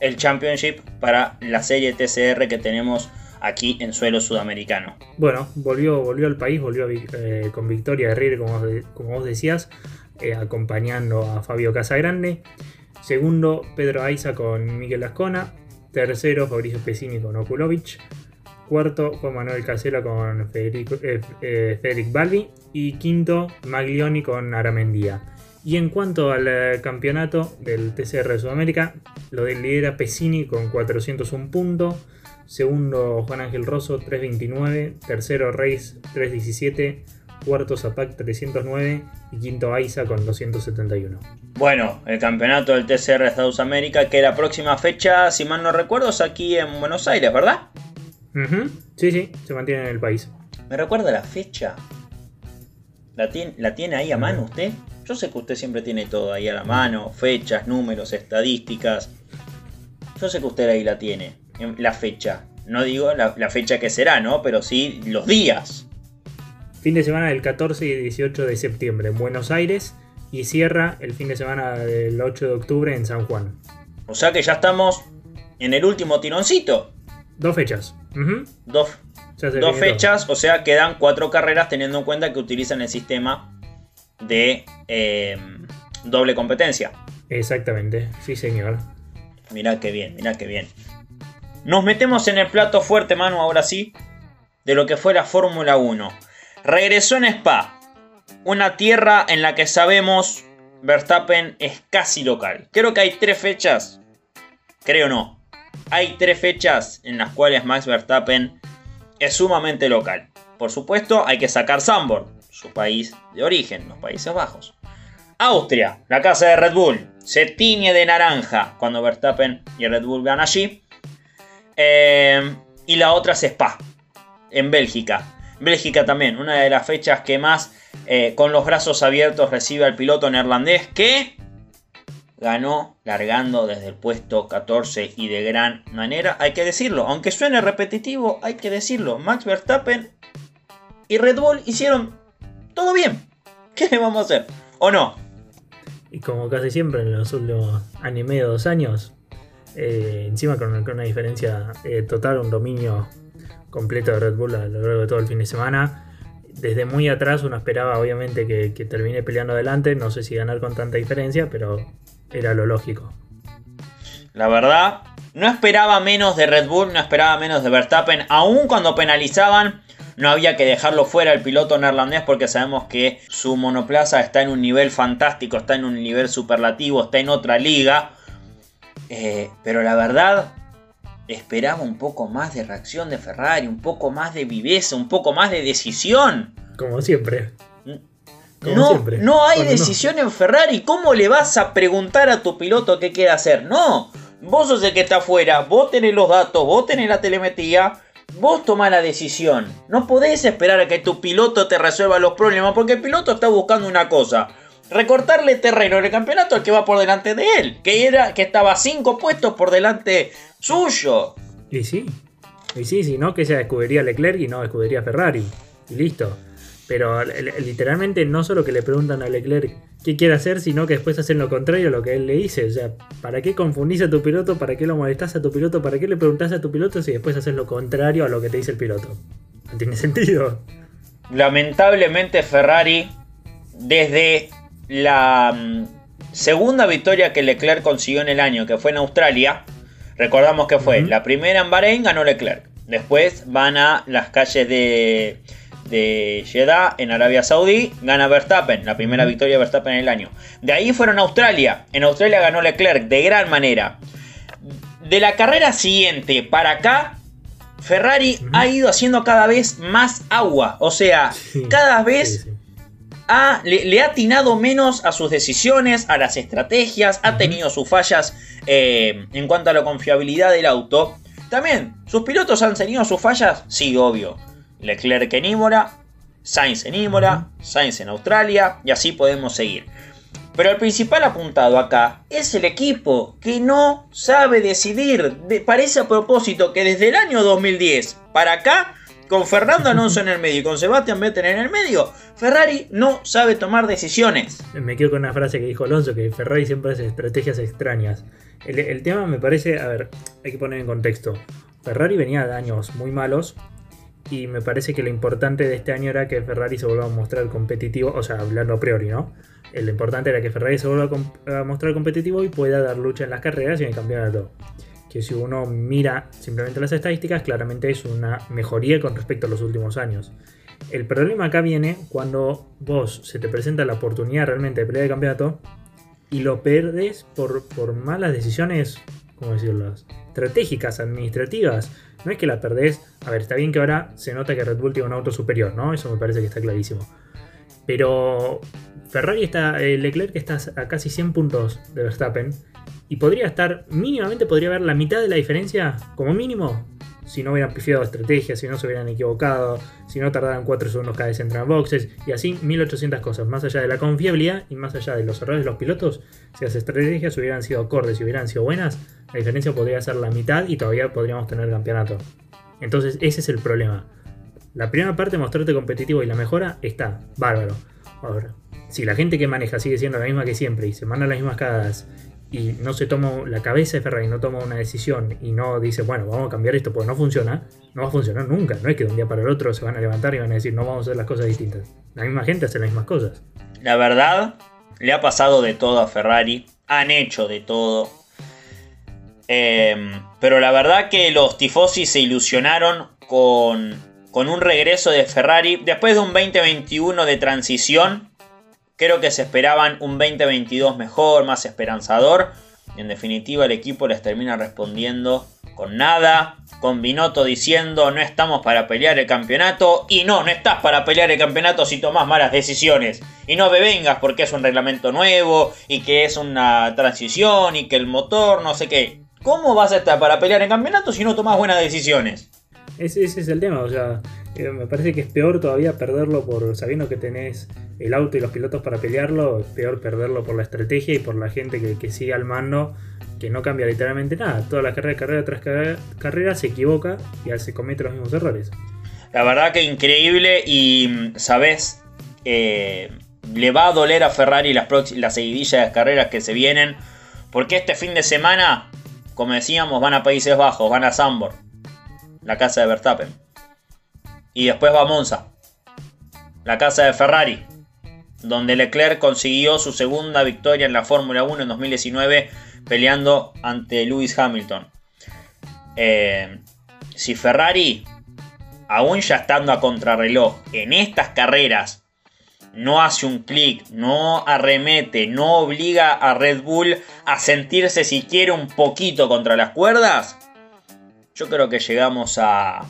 el Championship para la serie TCR que tenemos aquí en suelo sudamericano? Bueno, volvió, volvió al país, volvió a eh, con Victoria Herrera, como, como vos decías, eh, acompañando a Fabio Casagrande. Segundo, Pedro Aiza con Miguel Ascona. Tercero, Fabricio Pesini con Okulovic. Cuarto, Juan Manuel Casela con Federico, eh, eh, Federic Balbi. Y quinto, Maglioni con Aramendía. Y en cuanto al eh, campeonato del TCR de Sudamérica, lo lidera Pesini con 401 puntos. Segundo, Juan Ángel Rosso, 329. Tercero, Reis, 317. Cuarto, Zapac, 309. Y quinto, Aiza con 271. Bueno, el campeonato del TCR de Estados América, que la próxima fecha, si mal no recuerdo, es aquí en Buenos Aires, ¿verdad? Sí, sí, se mantiene en el país. ¿Me recuerda la fecha? ¿La tiene, ¿La tiene ahí a mano usted? Yo sé que usted siempre tiene todo ahí a la mano, fechas, números, estadísticas. Yo sé que usted ahí la tiene, en la fecha. No digo la, la fecha que será, ¿no? Pero sí los días. Fin de semana del 14 y 18 de septiembre en Buenos Aires. Y cierra el fin de semana del 8 de octubre en San Juan. O sea que ya estamos en el último tironcito. Dos fechas. Dos, dos fechas, o sea, quedan cuatro carreras teniendo en cuenta que utilizan el sistema de eh, doble competencia. Exactamente, sí señor. Mirá qué bien, mirá qué bien. Nos metemos en el plato fuerte, Manu, ahora sí, de lo que fue la Fórmula 1. Regresó en Spa, una tierra en la que sabemos Verstappen es casi local. Creo que hay tres fechas, creo no, hay tres fechas en las cuales Max Verstappen es sumamente local. Por supuesto, hay que sacar Zandvoort, su país de origen, los Países Bajos. Austria, la casa de Red Bull, se tiñe de naranja cuando Verstappen y Red Bull van allí. Eh, y la otra es Spa, en Bélgica. Bélgica también, una de las fechas que más eh, con los brazos abiertos recibe al piloto neerlandés que ganó largando desde el puesto 14 y de gran manera. Hay que decirlo, aunque suene repetitivo, hay que decirlo. Max Verstappen y Red Bull hicieron todo bien. ¿Qué vamos a hacer? ¿O no? Y como casi siempre en los últimos medio, dos años, eh, encima con, una diferencia eh, total, un dominio completo de Red Bull a lo largo de todo el fin de semana. Desde muy atrás uno esperaba obviamente que termine peleando adelante, no sé si ganar con tanta diferencia, pero era lo lógico. La verdad, no esperaba menos de Red Bull, no esperaba menos de Verstappen. Aún cuando penalizaban, no había que dejarlo fuera el piloto neerlandés porque sabemos que su monoplaza está en un nivel fantástico, está en un nivel superlativo, está en otra liga. Eh, pero la verdad, esperaba un poco más de reacción de Ferrari, un poco más de viveza, un poco más de decisión. Como siempre. Como No, siempre. no hay no. decisión en Ferrari. ¿Cómo le vas a preguntar a tu piloto qué quiere hacer? No, Vos sos el que está afuera, vos tenés los datos, vos tenés la telemetría, vos tomás la decisión. No podés esperar a que tu piloto te resuelva los problemas porque el piloto está buscando una cosa. Recortarle terreno en el campeonato al que va por delante de él. Que era que estaba cinco puestos por delante suyo. Y sí. Y sí, si no, que sea escudería Leclerc y no escudería Ferrari. Y listo. Pero literalmente no solo que le preguntan a Leclerc qué quiere hacer, sino que después hacen lo contrario a lo que él le dice. O sea, ¿para qué confundís a tu piloto? ¿Para qué lo molestás a tu piloto? ¿Para qué le preguntás a tu piloto si después haces lo contrario a lo que te dice el piloto? No tiene sentido. Lamentablemente Ferrari, desde la mm, segunda victoria que Leclerc consiguió en el año, que fue en Australia, recordamos que fue la primera en Bahrein, ganó Leclerc. Después van a las calles de de Jeddah en Arabia Saudí, gana Verstappen, la primera victoria de Verstappen en el año. De ahí fueron a Australia, en Australia ganó Leclerc de gran manera. De la carrera siguiente para acá, Ferrari ha ido haciendo cada vez más agua, o sea, cada vez le, ha atinado menos a sus decisiones, a las estrategias, ha tenido sus fallas eh, en cuanto a la confiabilidad del auto. También, ¿sus pilotos han tenido sus fallas? Sí, obvio. Leclerc en Imola, Sainz en Imola, Sainz en Australia y así podemos seguir. Pero el principal apuntado acá es el equipo que no sabe decidir. parece a propósito que desde el año 2010 para acá, con Fernando Alonso en el medio y con Sebastian Vettel en el medio, Ferrari no sabe tomar decisiones. Me quedo con una frase que dijo Alonso, que Ferrari siempre hace estrategias extrañas. El, el tema me parece, a ver, hay que poner en contexto. Ferrari venía de años muy malos, y me parece que lo importante de este año era que Ferrari se vuelva a mostrar competitivo, o sea, hablando a priori, ¿no? Lo importante era que Ferrari se vuelva a, mostrar competitivo y pueda dar lucha en las carreras y en el campeonato. Que si uno mira simplemente las estadísticas, claramente es una mejoría con respecto a los últimos años. El problema acá viene cuando vos se te presenta la oportunidad realmente de pelear el campeonato y lo perdes por, por malas decisiones, ¿cómo decirlo? Estratégicas, administrativas no es que la perdés. A ver, está bien que ahora se nota que Red Bull tiene un auto superior, ¿no? Eso me parece que está clarísimo. Pero Ferrari está, eh, Leclerc está a casi 100 puntos de Verstappen. Y podría estar, mínimamente podría haber la mitad de la diferencia, como mínimo, si no hubieran pifiado estrategias, si no se hubieran equivocado, si no tardaran 4 segundos cada vez en boxes, y así 1800 cosas. Más allá de la confiabilidad y más allá de los errores de los pilotos, si las estrategias hubieran sido acordes y hubieran sido buenas, la diferencia podría ser la mitad y todavía podríamos tener campeonato. Entonces ese es el problema. La primera parte, mostrarte competitivo y la mejora, está bárbaro. Ahora, si la gente que maneja sigue siendo la misma que siempre y se manda las mismas cagadas y no se toma la cabeza de Ferrari, no toma una decisión y no dice, bueno, vamos a cambiar esto porque no funciona, no va a funcionar nunca. No es que de un día para el otro se van a levantar y van a decir, no vamos a hacer las cosas distintas. La misma gente hace las mismas cosas. La verdad, le ha pasado de todo a Ferrari, han hecho de todo, Em, pero la verdad que los tifosi se ilusionaron con, con un regreso de Ferrari. Después de un 2021 de transición, creo que se esperaban un 2022 mejor, más esperanzador. En definitiva, el equipo les termina respondiendo con nada. Con Binotto diciendo no estamos para pelear el campeonato. Y no, no estás para pelear el campeonato si tomas malas decisiones. Y no me vengas porque es un reglamento nuevo y que es una transición y que el motor no sé qué. ¿Cómo vas a estar para pelear en campeonato si no tomas buenas decisiones? Ese, es el tema, o sea, me parece que es peor todavía perderlo por sabiendo que tenés el auto y los pilotos para pelearlo, es peor perderlo por la estrategia y por la gente que, sigue al mando, que no cambia literalmente nada. Toda la carrera, carrera tras carrera, se equivoca y se comete los mismos errores. La verdad que increíble y, ¿sabes? Eh, le va a doler a Ferrari las, las seguidillas de carreras que se vienen, porque este fin de semana como decíamos, van a Países Bajos, van a Zambor, la casa de Verstappen. Y después va Monza, la casa de Ferrari, donde Leclerc consiguió su segunda victoria en la Fórmula 1 en 2019 peleando ante Lewis Hamilton. Eh, si Ferrari, aún ya estando a contrarreloj, en estas carreras no hace un clic, no arremete, no obliga a Red Bull a sentirse siquiera un poquito contra las cuerdas, yo creo que llegamos a,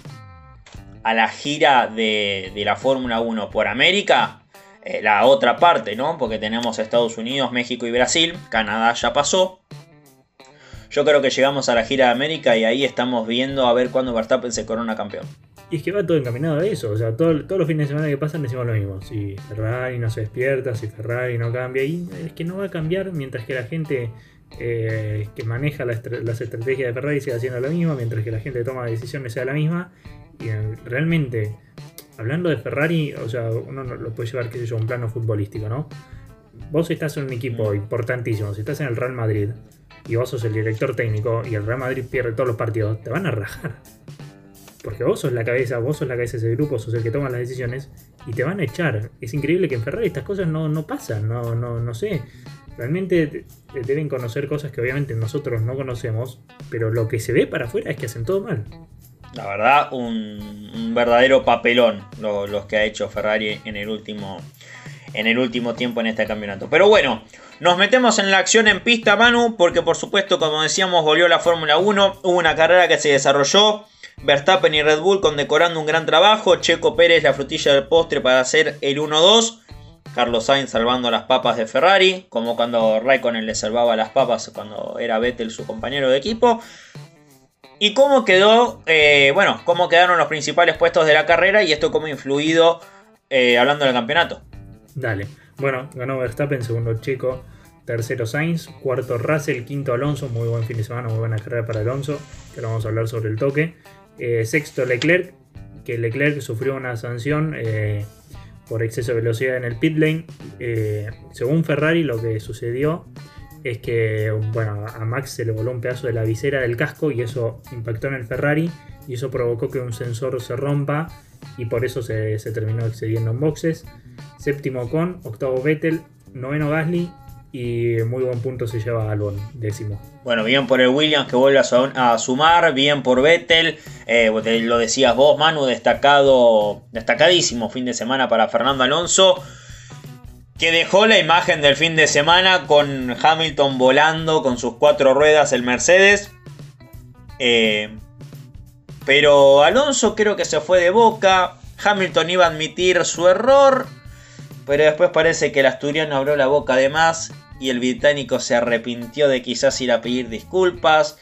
a la gira de, la Fórmula 1 por América. Eh, la otra parte, ¿no? Porque tenemos Estados Unidos, México y Brasil. Canadá ya pasó. yo creo que llegamos a la gira de América y ahí estamos viendo a ver cuándo Verstappen se corona campeón. Y es que va todo encaminado a eso, o sea, todos los fines de semana que pasan decimos lo mismo. Si Ferrari no se despierta, si Ferrari no cambia, y es que no va a cambiar mientras que la gente eh, que maneja las estrategias de Ferrari siga haciendo lo mismo, mientras que la gente toma decisiones sea la misma. Y realmente, hablando de Ferrari, o sea, uno lo puede llevar, qué sé yo, a un plano futbolístico, ¿no? Vos estás en un equipo mm. importantísimo, si estás en el Real Madrid y vos sos el director técnico y el Real Madrid pierde todos los partidos, te van a rajar. Porque vos sos la cabeza, vos sos la cabeza de ese grupo, sos el que toma las decisiones y te van a echar. Es increíble que en Ferrari estas cosas no, no pasan, no, no, no sé. Realmente deben conocer cosas que obviamente nosotros no conocemos, pero lo que se ve para afuera es que hacen todo mal. La verdad, un, verdadero papelón los que ha hecho Ferrari en el último en el último tiempo en este campeonato. Pero bueno, nos metemos en la acción en pista, Manu, porque por supuesto, como decíamos, volvió la Fórmula 1. Hubo una carrera que se desarrolló. Verstappen y Red Bull condecorando un gran trabajo. Checo Pérez la frutilla del postre para hacer el 1-2. Carlos Sainz salvando las papas de Ferrari, como cuando Raikkonen le salvaba las papas cuando era Vettel su compañero de equipo. ¿Y cómo quedó? Eh, bueno, cómo quedaron los principales puestos de la carrera y esto cómo ha influido eh, hablando del campeonato. Dale. Bueno, ganó Verstappen, segundo Checo, tercero Sainz, cuarto Russell, quinto Alonso, muy buen fin de semana, muy buena carrera para Alonso, que ahora vamos a hablar sobre el toque. Eh, sexto Leclerc, que Leclerc sufrió una sanción por exceso de velocidad en el pit lane. Eh, según Ferrari, lo que sucedió es que bueno, a Max se le voló un pedazo de la visera del casco y eso impactó en el Ferrari y eso provocó que un sensor se rompa y por eso se, se terminó excediendo en boxes. Séptimo con, octavo Vettel, noveno Gasly y muy buen punto se lleva Albon, décimo. Bueno, bien por el Williams que vuelve a, sumar, bien por Vettel, eh, lo decías vos Manu, destacado, destacadísimo fin de semana para Fernando Alonso, que dejó la imagen del fin de semana con Hamilton volando con sus cuatro ruedas el Mercedes. Eh, pero Alonso creo que se fue de boca, Hamilton iba a admitir su error pero después parece que el asturiano abrió la boca de más y el británico se arrepintió de quizás ir a pedir disculpas.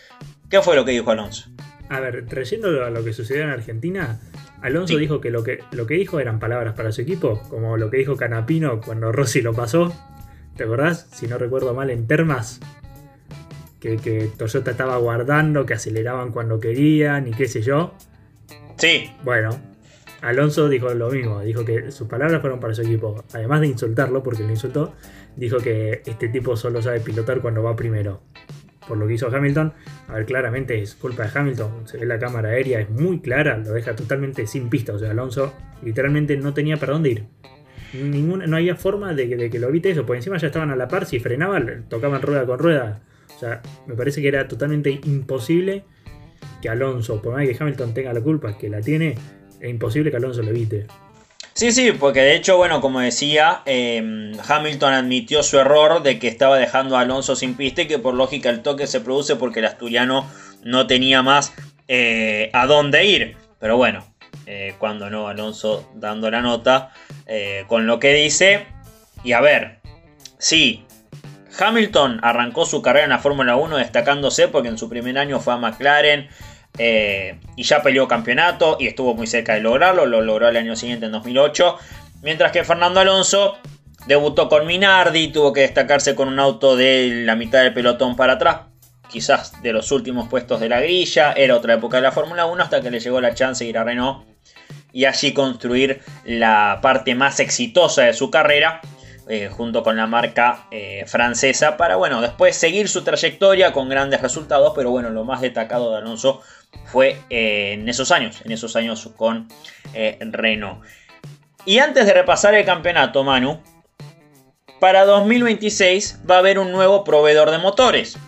¿Qué fue lo que dijo Alonso? A ver, trayendo a lo que sucedió en Argentina, Alonso dijo que lo, que lo que dijo eran palabras para su equipo, como lo que dijo Canapino cuando Rossi lo pasó. ¿Te acordás? Si no recuerdo mal, en Termas. Que, que Toyota estaba guardando, que aceleraban cuando querían y qué sé yo. Sí. Bueno, Alonso dijo lo mismo, dijo que sus palabras fueron para su equipo. Además de insultarlo, porque lo insultó, dijo que este tipo solo sabe pilotar cuando va primero. Por lo que hizo Hamilton, a ver, claramente es culpa de Hamilton. Se ve la cámara aérea, es muy clara, lo deja totalmente sin pista. O sea, Alonso literalmente no tenía para dónde ir. Ninguna, no había forma de que, lo evite eso, por encima ya estaban a la par, si frenaban, tocaban rueda con rueda. O sea, me parece que era totalmente imposible que Alonso, por más que Hamilton tenga la culpa, que la tiene, es imposible que Alonso lo evite. Sí, sí, porque de hecho, bueno, como decía, em, Hamilton admitió su error de que estaba dejando a Alonso sin pista y que por lógica el toque se produce porque el asturiano no tenía más eh, a dónde ir. Pero bueno, eh, cuando no, Alonso dando la nota eh, con lo que dice. Y a ver, sí, Hamilton arrancó su carrera en la Fórmula 1 destacándose porque en su primer año fue a McLaren eh, y ya peleó campeonato y estuvo muy cerca de lograrlo, lo logró el año siguiente en 2008. Mientras que Fernando Alonso debutó con Minardi, tuvo que destacarse con un auto de la mitad del pelotón para atrás, quizás de los últimos puestos de la grilla, era otra época de la Fórmula 1 hasta que le llegó la chance de ir a Renault y allí construir la parte más exitosa de su carrera. Eh, junto con la marca eh, francesa para bueno después seguir su trayectoria con grandes resultados pero bueno lo más destacado de Alonso fue eh, en esos años, en esos años con Renault. Y antes de repasar el campeonato, Manu, para 2026 va a haber un nuevo proveedor de motores.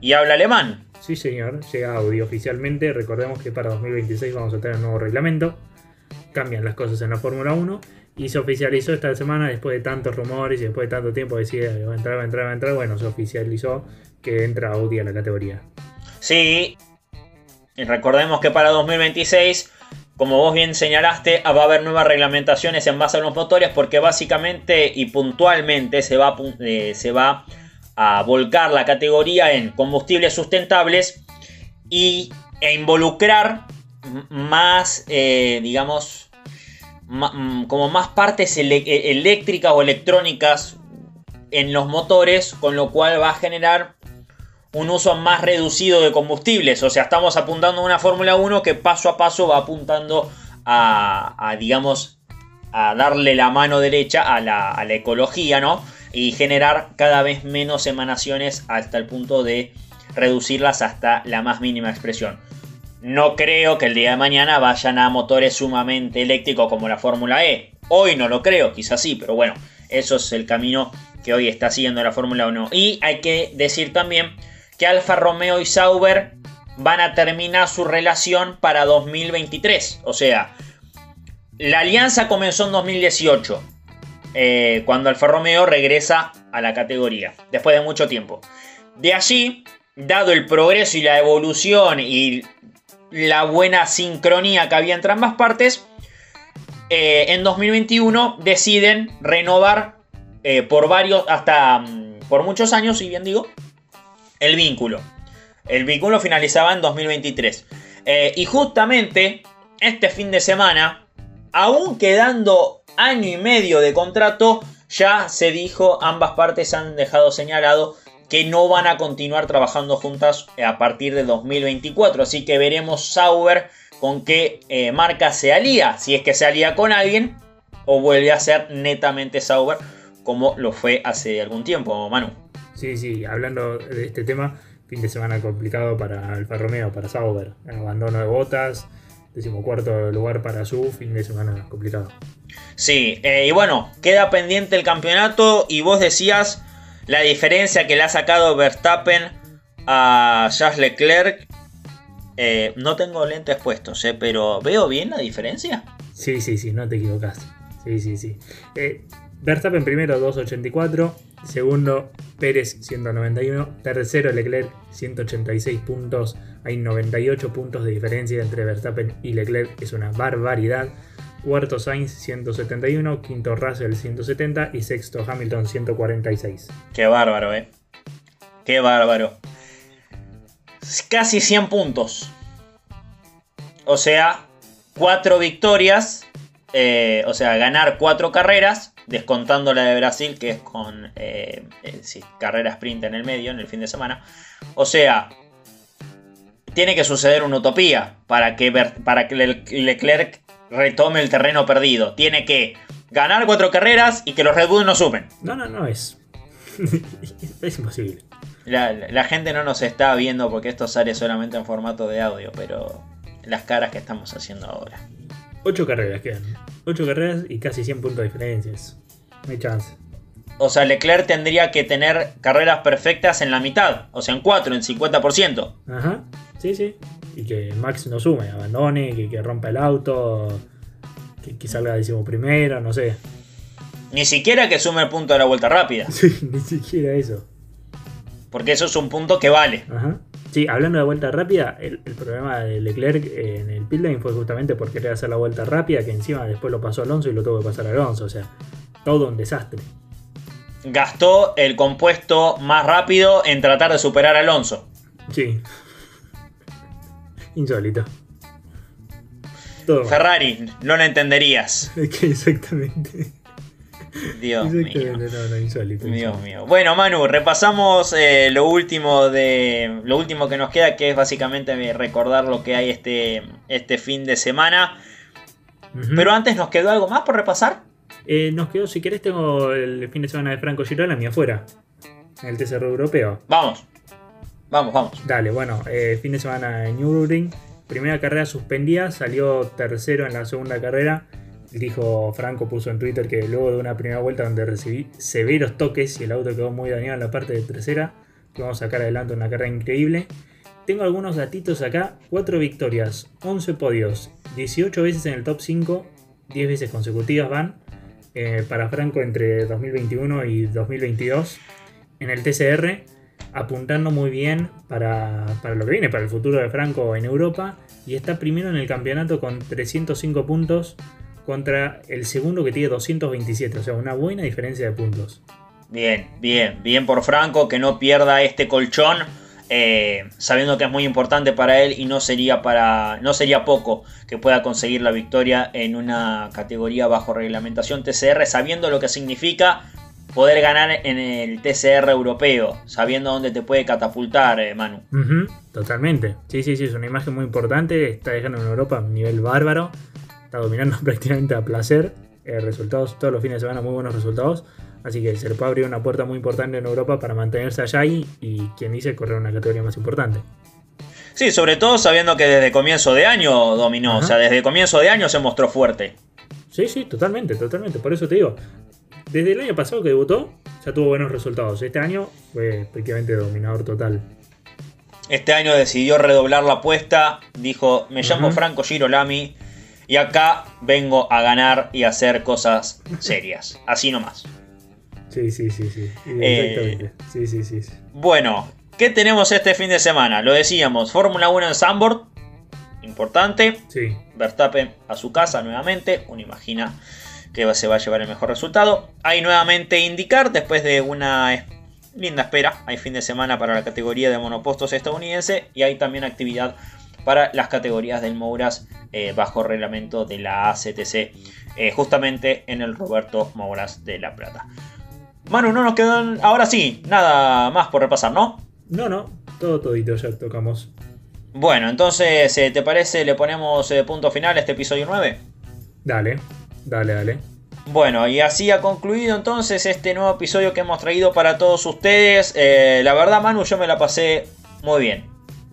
Y habla alemán. Sí, señor, llega Audi oficialmente. Recordemos que para 2026 vamos a tener un nuevo reglamento. Cambian las cosas en la Fórmula 1. Y se oficializó esta semana, después de tantos rumores y después de tanto tiempo, decía va a entrar, va a entrar, va a entrar. Bueno, se oficializó que entra Audi a la categoría. Sí, y recordemos que para 2026, como vos bien señalaste, va a haber nuevas reglamentaciones en base a los motores porque básicamente y puntualmente se va, eh, se va a volcar la categoría en combustibles sustentables y, e involucrar más, eh, digamos, como más partes e-, eléctricas o electrónicas en los motores, con lo cual va a generar un uso más reducido de combustibles. O sea, estamos apuntando a una Fórmula 1 que paso a paso va apuntando a, digamos, a darle la mano derecha a la, a la, ecología, ¿no? Y generar cada vez menos emanaciones hasta el punto de reducirlas hasta la más mínima expresión. No creo que el día de mañana vayan a motores sumamente eléctricos como la Fórmula E. Hoy no lo creo, quizás sí, pero bueno, eso es el camino que hoy está siguiendo la Fórmula 1. Y hay que decir también que Alfa Romeo y Sauber van a terminar su relación para 2023. O sea, la alianza comenzó en 2018, eh, cuando Alfa Romeo regresa a la categoría, después de mucho tiempo. De allí, dado el progreso y la evolución y la buena sincronía que había entre ambas partes, eh, en 2021 deciden renovar eh, por varios, hasta mm, por muchos años, si bien digo, el vínculo. El vínculo finalizaba en 2023. Eh, y justamente este fin de semana, aún quedando año y medio de contrato, ya se dijo, ambas partes han dejado señalado que no van a continuar trabajando juntas a partir de 2024. Así que veremos Sauber con qué eh, marca se alía, si es que se alía con alguien o vuelve a ser netamente Sauber como lo fue hace algún tiempo, Manu. Sí, sí, hablando de este tema, fin de semana complicado para Alfa Romeo, para Sauber. Abandono de botas, decimocuarto lugar para su, fin de semana complicado. Sí, eh, y bueno, queda pendiente el campeonato y vos decías la diferencia que le ha sacado Verstappen a Charles Leclerc. Eh, no tengo lentes puestos, eh, pero ¿veo bien la diferencia? Sí, sí, sí, no te equivocas. Sí, sí, sí. Verstappen primero 284, segundo Pérez 191, tercero Leclerc 186 puntos, hay 98 puntos de diferencia entre Verstappen y Leclerc, es una barbaridad. Cuarto Sainz 171, quinto Russell 170 y sexto Hamilton 146. Qué bárbaro, eh. Qué bárbaro. Casi 100 puntos. O sea, 4 victorias. Eh, o sea, ganar 4 carreras descontando la de Brasil, que es con eh, eh, carrera sprint en el medio, en el fin de semana. O sea, tiene que suceder una utopía para que, para que Leclerc retome el terreno perdido. Tiene que ganar cuatro carreras y que los Red Bull no sumen. No, no, no es. es imposible. La, la, gente no nos está viendo porque esto sale solamente en formato de audio, pero las caras que estamos haciendo ahora. 8 carreras quedan. 8 carreras y casi 100 puntos de diferencias. No hay chance. O sea, Leclerc tendría que tener carreras perfectas en la mitad. O sea, en 4, en 50%. Ajá. Sí, sí. Y que Max no sume, abandone, que, que rompa el auto, que, que salga décimo primero, no sé. Ni siquiera que sume el punto de la vuelta rápida. Sí, ni siquiera eso. Porque eso es un punto que vale. Ajá. Sí, hablando de vuelta rápida, el, problema de Leclerc en el pit fue justamente por querer hacer la vuelta rápida, que encima después lo pasó Alonso y lo tuvo que pasar Alonso. O sea, todo un desastre. Gastó el compuesto más rápido en tratar de superar a Alonso. Sí. Insólito. Ferrari, no lo entenderías. exactamente. Dios mío. Bueno, Manu, repasamos eh, lo último de. Lo último que nos queda, que es básicamente recordar lo que hay este, este fin de semana. Pero antes, ¿nos quedó algo más por repasar? Eh, nos quedó, si querés, tengo el fin de semana de Franco Girona, mi afuera. En el TCR europeo. Vamos. Vamos, vamos. Dale, bueno, eh, fin de semana en Nürburgring. Primera carrera suspendida, salió tercero en la segunda carrera dijo Franco, puso en Twitter que luego de una primera vuelta donde recibí severos toques y el auto quedó muy dañado en la parte de trasera, vamos a sacar adelante una carrera increíble. Tengo algunos datitos acá, 4 victorias, 11 podios, 18 veces en el top 5, 10 veces consecutivas van eh, para Franco entre 2021 y 2022 en el TCR, apuntando muy bien para, para lo que viene, para el futuro de Franco en Europa, y está primero en el campeonato con 305 puntos, contra el segundo que tiene 227, o sea, una buena diferencia de puntos. Bien, bien, bien por Franco, que no pierda este colchón. Eh, sabiendo que es muy importante para él y no sería para no sería poco que pueda conseguir la victoria en una categoría bajo reglamentación TCR sabiendo lo que significa poder ganar en el TCR europeo sabiendo dónde te puede catapultar eh, Manu totalmente sí sí sí es una imagen muy importante está dejando en Europa a un nivel bárbaro está dominando prácticamente a placer eh, resultados todos los fines de semana muy buenos resultados Así que se le puede abrir una puerta muy importante en Europa para mantenerse allá y, y quien dice, correr una categoría más importante. Sí, sobre todo sabiendo que desde comienzo de año dominó, o sea, desde comienzo de año se mostró fuerte. Sí, sí, totalmente, totalmente. Por eso te digo, desde el año pasado que debutó, ya tuvo buenos resultados. Este año fue prácticamente dominador total. Este año decidió redoblar la apuesta, dijo, me llamo Franco Girolami y acá vengo a ganar y a hacer cosas serias. Así nomás. Sí, sí, sí, sí. Exactamente. sí, sí, sí, Bueno, ¿qué tenemos este fin de semana? Lo decíamos, Fórmula 1 en Zandvoort. Importante. Sí. Verstappen a su casa nuevamente. Uno imagina que se va a llevar el mejor resultado. Hay nuevamente indicar después de una linda espera. Hay fin de semana para la categoría de monopostos estadounidense y hay también actividad para las categorías del Mouras eh, bajo reglamento de la ACTC, eh, justamente en el Roberto Mouras de La Plata. Manu, no nos quedan. Ahora sí, nada más por repasar, ¿no? No, no, todo todito ya tocamos. Bueno, entonces, eh, ¿te parece le ponemos punto final a este episodio 9? Dale, dale, dale. Bueno, y así ha concluido entonces este nuevo episodio que hemos traído para todos ustedes. Eh, la verdad, Manu, yo me la pasé muy bien.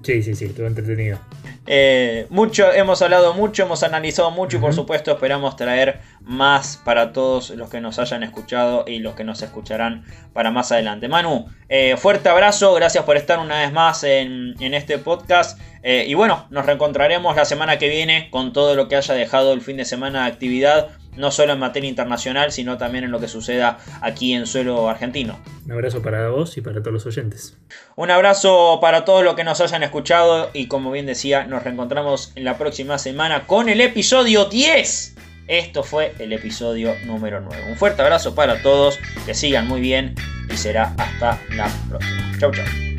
Sí, sí, sí, estuvo entretenido. Eh, mucho, hemos hablado mucho, hemos analizado mucho y por supuesto esperamos traer más para todos los que nos hayan escuchado y los que nos escucharán para más adelante. Manu, eh, fuerte abrazo, gracias por estar una vez más en, este podcast eh, y bueno, nos reencontraremos la semana que viene con todo lo que haya dejado el fin de semana de actividad no solo en materia internacional, sino también en lo que suceda aquí en suelo argentino. Un abrazo para vos y para todos los oyentes. Un abrazo para todos los que nos hayan escuchado y como bien decía, nos reencontramos en la próxima semana con el episodio 10. Esto fue el episodio número 9. Un fuerte abrazo para todos, que sigan muy bien y será hasta la próxima. Chau chau.